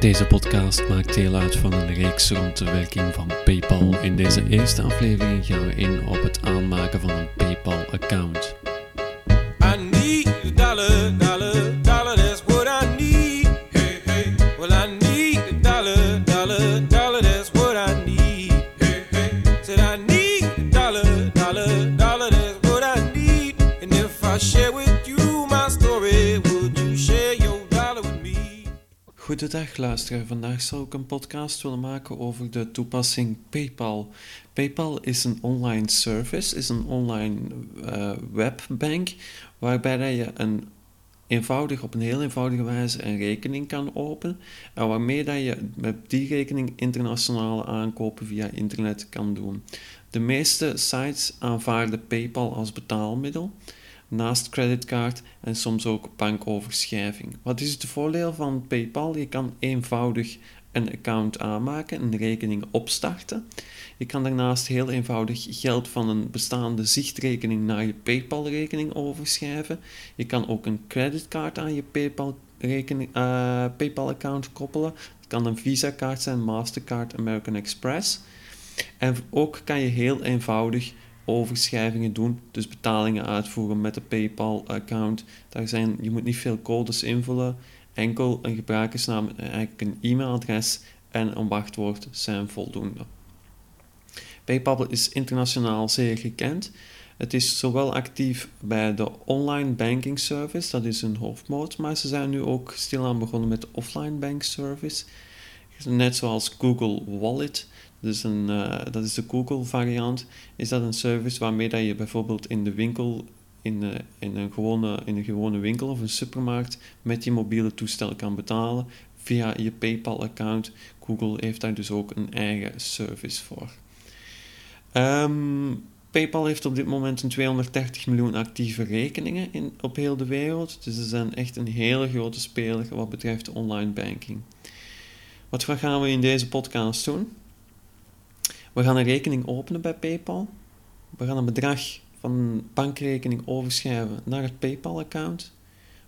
Deze podcast maakt deel uit van een reeks rond de werking van PayPal. In deze eerste aflevering gaan we in op het aanmaken van een PayPal-account. Goedendag luisteraar, vandaag zou ik een podcast willen maken over de toepassing PayPal. PayPal is een online service, is een online eh, webbank waarbij je een eenvoudig, op een heel eenvoudige wijze een rekening kan openen en waarmee dat je met die rekening internationale aankopen via internet kan doen. De meeste sites aanvaarden PayPal als betaalmiddel naast creditcard en soms ook bankoverschrijving. Wat is het voordeel van PayPal? Je kan eenvoudig een account aanmaken, een rekening opstarten. Je kan daarnaast heel eenvoudig geld van een bestaande zichtrekening naar je PayPal-rekening overschrijven. Je kan ook een creditcard aan je eh, PayPal-account koppelen. Het kan een Visa-kaart zijn, Mastercard, American Express. En ook kan je heel eenvoudig overschrijvingen doen, dus betalingen uitvoeren met de PayPal-account. Daar zijn, je moet niet veel codes invullen, enkel een gebruikersnaam, eigenlijk een e-mailadres en een wachtwoord zijn voldoende. PayPal is internationaal zeer gekend. Het is zowel actief bij de online banking service, dat is een hoofdmoot, maar ze zijn nu ook stilaan begonnen met de offline bank service. Net zoals Google Wallet, dus een, uh, dat is de Google variant, is dat een service waarmee dat je bijvoorbeeld in de winkel, in, in, een gewone, in een gewone winkel of een supermarkt, met je mobiele toestel kan betalen via je PayPal-account. Google heeft daar dus ook een eigen service voor. Um, PayPal heeft op dit moment een 230 miljoen actieve rekeningen in, op heel de wereld. Dus ze zijn echt een hele grote speler wat betreft online banking. Wat gaan we in deze podcast doen? We gaan een rekening openen bij PayPal. We gaan een bedrag van een bankrekening overschrijven naar het PayPal-account.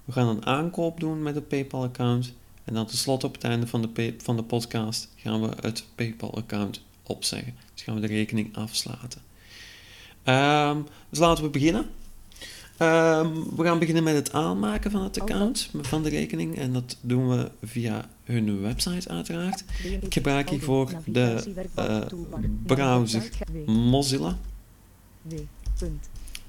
We gaan een aankoop doen met het PayPal-account. En dan tenslotte op het einde van de, van de podcast gaan we het PayPal-account opzeggen. Dus gaan we de rekening afsluiten. Um, dus laten we beginnen. Um, we gaan beginnen met het aanmaken van het account, van de rekening. En dat doen we via hun website uiteraard. Ik gebruik hiervoor de uh, browser Mozilla.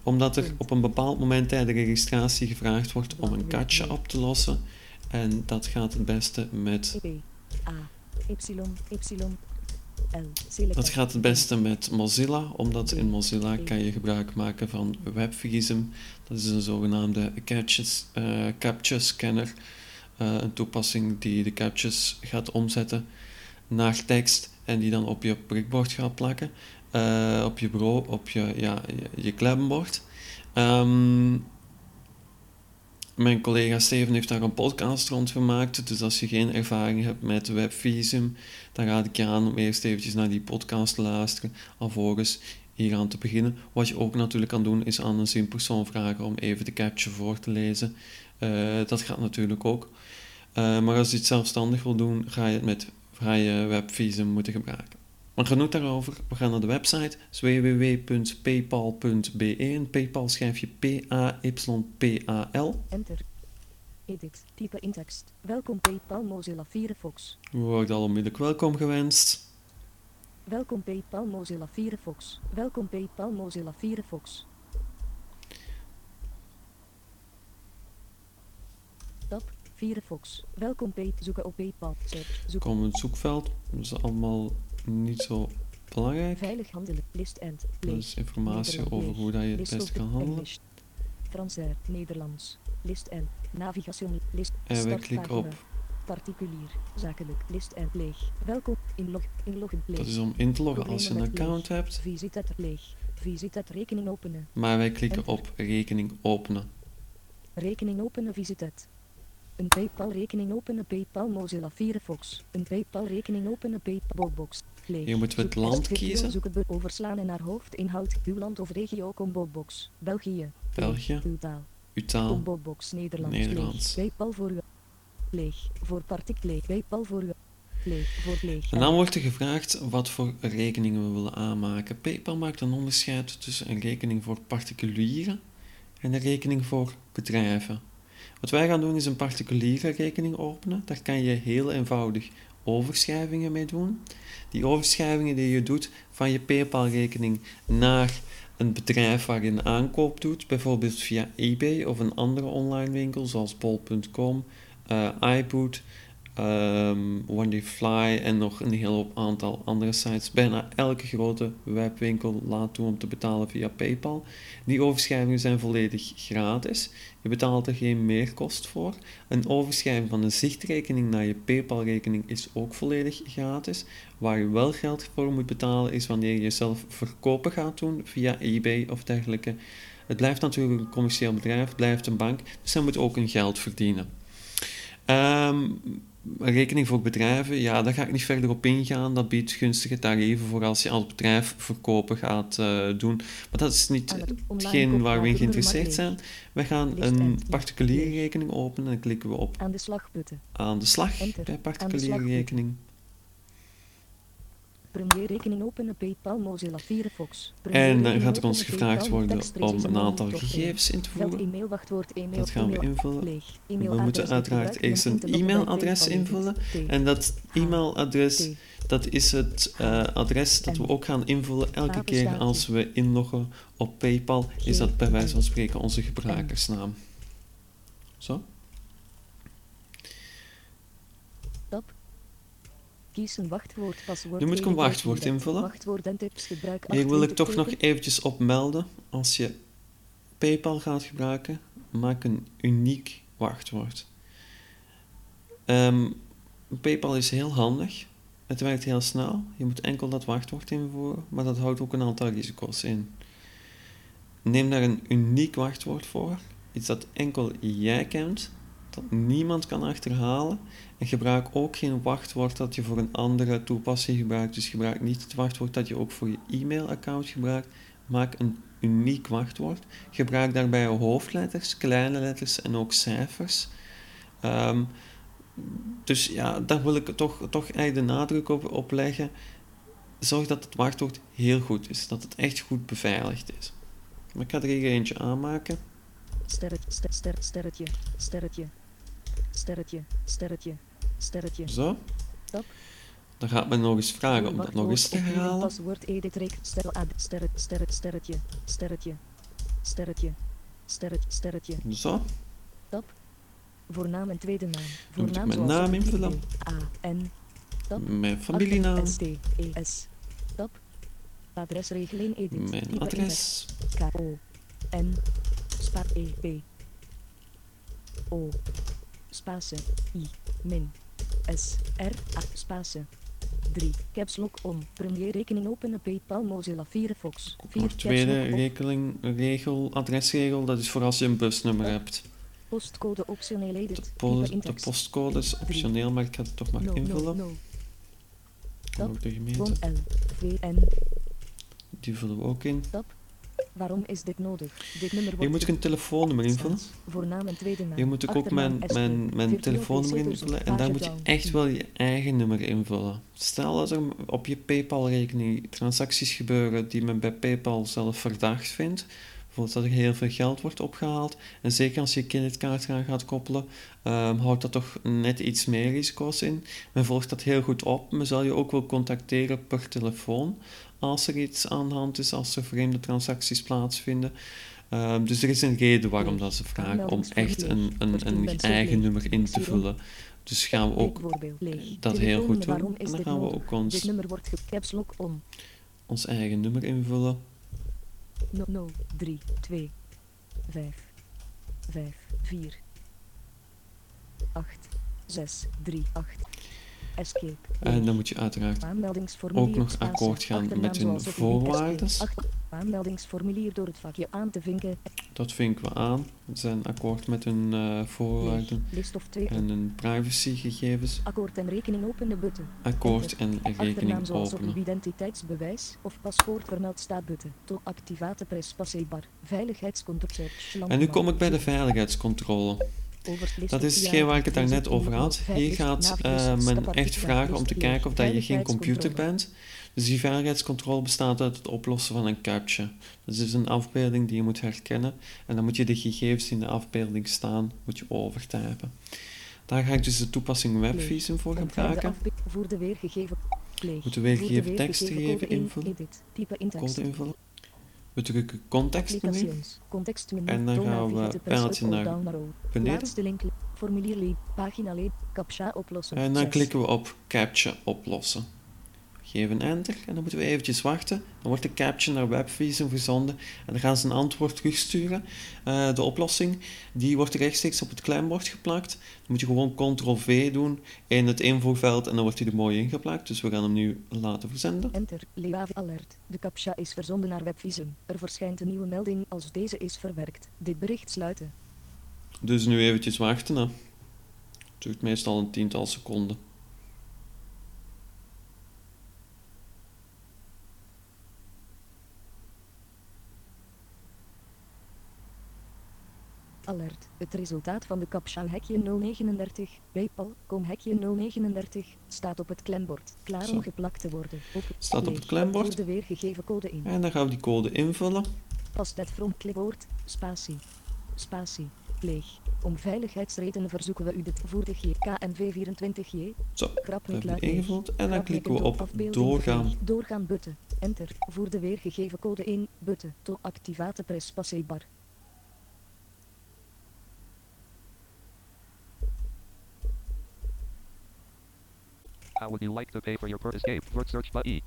Omdat er op een bepaald moment tijdens de registratie gevraagd wordt om een katje op te lossen. En dat gaat het beste met... Dat gaat het beste met Mozilla, omdat in Mozilla kan je gebruik maken van WebVisum. Dat is een zogenaamde uh, capture scanner. Uh, een toepassing die de captures gaat omzetten naar tekst en die dan op je prikbord gaat plakken. Uh, op je bureau, op je, ja, je, kleppenbord. Um, mijn collega Steven heeft daar een podcast rond gemaakt. Dus als je geen ervaring hebt met WebVisum, dan raad ik je aan om eerst eventjes naar die podcast te luisteren, alvorens hier aan te beginnen. Wat je ook natuurlijk kan doen, is aan een persoon vragen om even de capture voor te lezen. Uh, dat gaat natuurlijk ook. Uh, maar als je het zelfstandig wil doen, ga je het met vrije webvisum moeten gebruiken. Maar genoeg daarover. We gaan naar de website www.paypal.be. En PayPal schrijf je P-A-Y-P-A-L. Enter. Edit. Type in tekst. Welkom PayPal Mozilla Firefox. U wordt al onmiddellijk welkom gewenst. Welkom PayPal Mozilla Firefox. Welkom PayPal Mozilla Firefox. Tab. Firefox. Welkom Pay. Zoeken op PayPal. Zoeken. Kom het zoekveld. Dat is allemaal niet zo belangrijk. Veilig handelen. List end. Dat is informatie over hoe dat je het best kan handelen. Frans, Nederlands. List en navigation. List. En we klikken op. Particulier, zakelijk, list en leeg. Welkom, inlog, inloggen, leeg. Dat is om in te loggen als je een account leeg. hebt. Visitet leeg. Visitet rekening openen. Maar wij klikken op rekening openen. Rekening openen, visitet. Een PayPal-rekening openen, PayPal Mozilla Firefox. Een PayPal-rekening openen, PayPal box. Leeg. Hier moeten we het land kiezen. Zoek het overslaan en naar hoofdinhoud. Uw land of regio combo box. België. België. Uw taal. Uw taal. Combo box Nederlands. Nederlands. PayPal voor u. Leeg. Voor partic leeg. PayPal voor u. Leeg. Voor leeg. En dan wordt er gevraagd wat voor rekeningen we willen aanmaken. PayPal maakt een onderscheid tussen een rekening voor particulieren en een rekening voor bedrijven. Wat wij gaan doen is een particuliere rekening openen. Daar kan je heel eenvoudig overschrijvingen mee doen. Die overschrijvingen die je doet van je PayPal-rekening naar een bedrijf waar je een aankoop doet, bijvoorbeeld via eBay of een andere online winkel zoals bol.com, uh, iBoot, um, Fly en nog een heel aantal andere sites. Bijna elke grote webwinkel laat toe om te betalen via PayPal. Die overschrijvingen zijn volledig gratis. Je betaalt er geen meerkost voor. Een overschrijving van een zichtrekening naar je PayPal-rekening is ook volledig gratis. Waar je wel geld voor moet betalen is wanneer je zelf verkopen gaat doen via eBay of dergelijke. Het blijft natuurlijk een commercieel bedrijf, het blijft een bank, dus hij moet ook een geld verdienen. Um, rekening voor bedrijven, ja, daar ga ik niet verder op ingaan. Dat biedt gunstige tarieven voor als je als bedrijf verkopen gaat uh, doen. Maar dat is niet hetgeen waar we in geïnteresseerd zijn. We gaan een particuliere rekening openen en dan klikken we op aan de slag, aan de slag bij particuliere rekening. Premier rekening openen PayPal Mozilla Firefox. En dan gaat er ons gevraagd worden om een aantal gegevens in te voeren. E-mail, wachtwoord, e-mail, dat gaan we invullen. we moeten uiteraard eerst een e-mailadres invullen. En dat e-mailadres, dat is het uh, adres dat we ook gaan invullen elke keer als we inloggen op PayPal. Is dat bij wijze van spreken onze gebruikersnaam. Zo. Kies een wachtwoord, paswoord. Nu moet ik een wachtwoord invullen. Wachtwoord en tips gebruik. Hier wil ik toch nog eventjes opmelden. Als je PayPal gaat gebruiken, maak een uniek wachtwoord. Um, PayPal is heel handig. Het werkt heel snel. Je moet enkel dat wachtwoord invoeren, maar dat houdt ook een aantal risico's in. Neem daar een uniek wachtwoord voor, iets dat enkel jij kent dat niemand kan achterhalen. En gebruik ook geen wachtwoord dat je voor een andere toepassing gebruikt. Dus gebruik niet het wachtwoord dat je ook voor je e-mailaccount gebruikt. Maak een uniek wachtwoord. Gebruik daarbij hoofdletters, kleine letters en ook cijfers. Um, dus ja, daar wil ik toch, toch echt de nadruk op, leggen. Zorg dat het wachtwoord heel goed is. Dat het echt goed beveiligd is. Maar ik ga er hier eentje aanmaken. Sterretje, ster, sterretje, sterretje, sterretje, sterretje, sterretje. Zo. Stop. Dan gaat men nog eens vragen om dat nog eens te herhalen. Paswoord edit rek ster ad sterret sterret sterretje sterretje sterretje sterretje sterretje. Zo. Stop. Voornaam en tweede naam. Voornaam mijn naam invullen. A N. Stop. Mijn familienaam. S T E S. Stop. Adresregeling edit. Mijn adres. K O N. Spa E P O space I min S R A space 3 caps lock om premier rekening openen. PayPal Mozilla Firefox 4 tweede rekening regel adresregel dat is voor als je een busnummer hebt. Postcode optioneel edit de, po de postcode is optioneel maar ik ga het toch maar no, invullen. no, no. ook de gemeente. L die vullen we ook in. Waarom is dit nodig? Dit nummer Hier moet ik een telefoonnummer invullen. Voornaam en tweede naam. Hier moet ik ook mijn, mijn, mijn telefoonnummer invullen. En daar moet je echt wel je eigen nummer invullen. Stel dat er op je PayPal-rekening transacties gebeuren die men bij PayPal zelf verdacht vindt. Bijvoorbeeld dat er heel veel geld wordt opgehaald. En zeker als je creditcard gaan gaat koppelen, um, houdt dat toch net iets meer risico's in. Men volgt dat heel goed op. Men zal je ook wel contacteren per telefoon als er iets aan de hand is, als er vreemde transacties plaatsvinden. Um, dus er is een reden waarom dat ze vragen om echt een, een, een eigen nummer in te vullen. Dus gaan we ook dat heel goed doen. En dan gaan we ook ons, ons eigen nummer invullen. 0, 3, 2, 5, 5, 4, 8, 6, 3, 8. Escape. En dan moet je uiteraard ook nog akkoord gaan met hun voorwaarden. Aanmeldingsformulier door het vakje aan te vinken. Dat vinken we aan. We zijn akkoord met hun uh, voorwaarden en hun privacygegevens. Akkoord en rekening openen button. Akkoord en rekening openen. op identiteitsbewijs of paspoort vermeld staat button. To activate pres passebar. Veiligheidscontrole. En nu kom ik bij de veiligheidscontrole. Dat is hetgeen waar ik het daarnet over had. Hier gaat uh, men echt vragen om te kijken of dat je geen computer bent. Dus die veiligheidscontrole bestaat uit het oplossen van een captcha. Dus is een afbeelding die je moet herkennen en dan moet je de gegevens die in de afbeelding staan, moet je overtypen. Daar ga ik dus de toepassing WebVisum voor gebruiken. Voer de weergegeven Moet de weergegeven tekst geven invullen. Code invullen. We drukken contextmenu. En dan gaan we pijltje naar beneden. Formulier pagina captcha oplossen. En dan klikken we op captcha oplossen. Geef een enter en dan moeten we eventjes wachten. Dan wordt de caption naar Webvisum verzonden en dan gaan ze een antwoord terugsturen. Uh, de oplossing die wordt rechtstreeks op het klembord geplakt. Dan moet je gewoon Ctrl-V doen in het invoerveld en dan wordt hij er mooi ingeplakt. Dus we gaan hem nu laten verzenden. Enter, Leave alert. De captcha is verzonden naar Webvisum. Er verschijnt een nieuwe melding als deze is verwerkt. Dit bericht sluiten. Dus nu eventjes wachten. Hè. Het duurt meestal een tiental seconden. Alert. Het resultaat van de captcha hekje 039, PayPal, kom hekje 039, staat op het klembord. Klaar om geplakt te worden. Op staat op het klembord. Voer de weergegeven code in. En dan gaan we die code invullen. Past het frontklipwoord, spatie, spatie, pleeg. Om veiligheidsredenen verzoeken we u dit voer de GKNV24J. Zo, we ingevuld en dan klikken we op doorgaan. Doorgaan button. Enter. Voer de weergegeven code in, button. To activate press bar. How would you like to pay for your per escape? Word search button.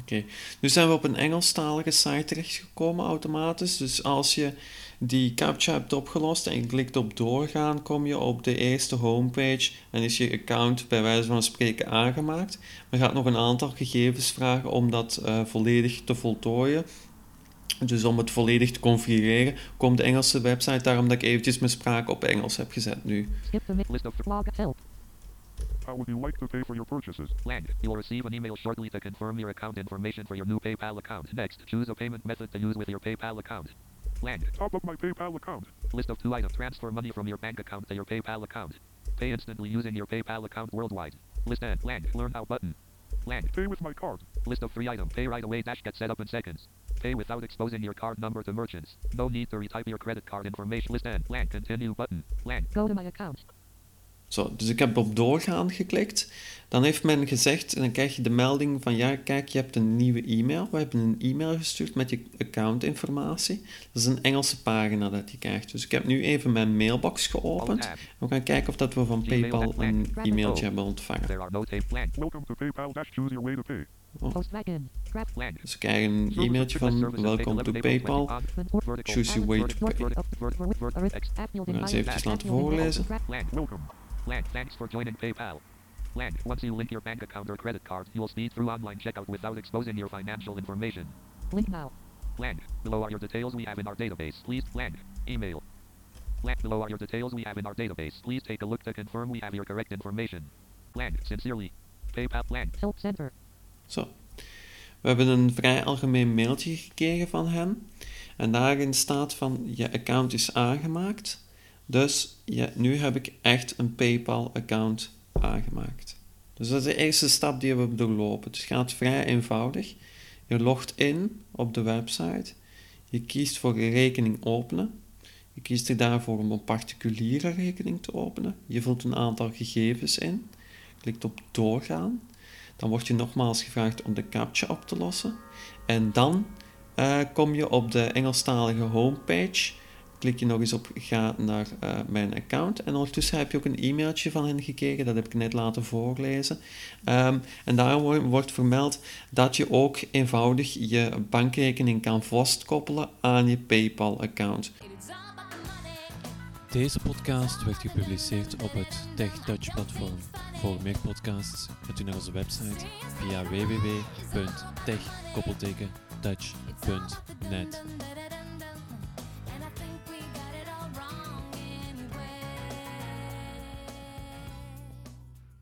Oké, nu zijn we op een Engelstalige site terechtgekomen automatisch. Dus als je die captcha hebt opgelost en je klikt op doorgaan, kom je op de eerste homepage en is je account bij wijze van spreken aangemaakt. Men gaat nog een aantal gegevens vragen om dat uh, volledig te voltooien. Dus om het volledig te configureren, komt de Engelse website, daarom dat ik eventjes mijn spraak op Engels heb gezet nu. List of help. How would you like to pay for your purchases? Land. You'll receive an email shortly to confirm your account information for your new PayPal account. Next, choose a payment method to use with your PayPal account. Land. Top up my PayPal account. List of two items. Transfer money from your bank account to your PayPal account. Pay instantly using your PayPal account worldwide. List and land. Learn how button. Land. Pay with my card. List of three items. Pay right away dash get set up in seconds. Pay without exposing your card number to merchants. No need to retype your credit card information. List and land. Continue button. Land. Go to my account. Zo, dus ik heb op doorgaan geklikt. Dan heeft men gezegd, en dan krijg je de melding van ja, kijk, je hebt een nieuwe e-mail. We hebben een e-mail gestuurd met je accountinformatie. Dat is een Engelse pagina dat je krijgt. Dus ik heb nu even mijn mailbox geopend. We gaan kijken of dat we van PayPal een e-mailtje hebben ontvangen. Oh. Dus we krijgen een e-mailtje van Welcome to PayPal. Choose your way to pay. We gaan het eventjes laten voorlezen. Land, thanks for joining PayPal. Land, once you link your bank account or credit card, you'll speed through online checkout without exposing your financial information. Link now. Land, below are your details we have in our database. Please, land, email. Land, below are your details we have in our database. Please take a look to confirm we have your correct information. Land, sincerely. PayPal, land. Help Center. Zo. We hebben een vrij algemeen mailtje gekregen van hem. En daarin staat van je account is aangemaakt. Dus ja, nu heb ik echt een PayPal-account aangemaakt. Dus dat is de eerste stap die we doorlopen. Het gaat vrij eenvoudig. Je logt in op de website. Je kiest voor een rekening openen. Je kiest er daarvoor om een particuliere rekening te openen. Je vult een aantal gegevens in. Klikt op doorgaan. Dan word je nogmaals gevraagd om de captcha op te lossen. En dan uh, kom je op de Engelstalige homepage klik je nog eens op ga naar uh, mijn account. En ondertussen heb je ook een e-mailtje van hen gekregen, dat heb ik net laten voorlezen. Um, en daar wordt vermeld dat je ook eenvoudig je bankrekening kan vastkoppelen aan je PayPal-account. Deze podcast werd gepubliceerd op het TechTouch platform. Voor meer podcasts kunt u naar onze website via www.tech-touch.net.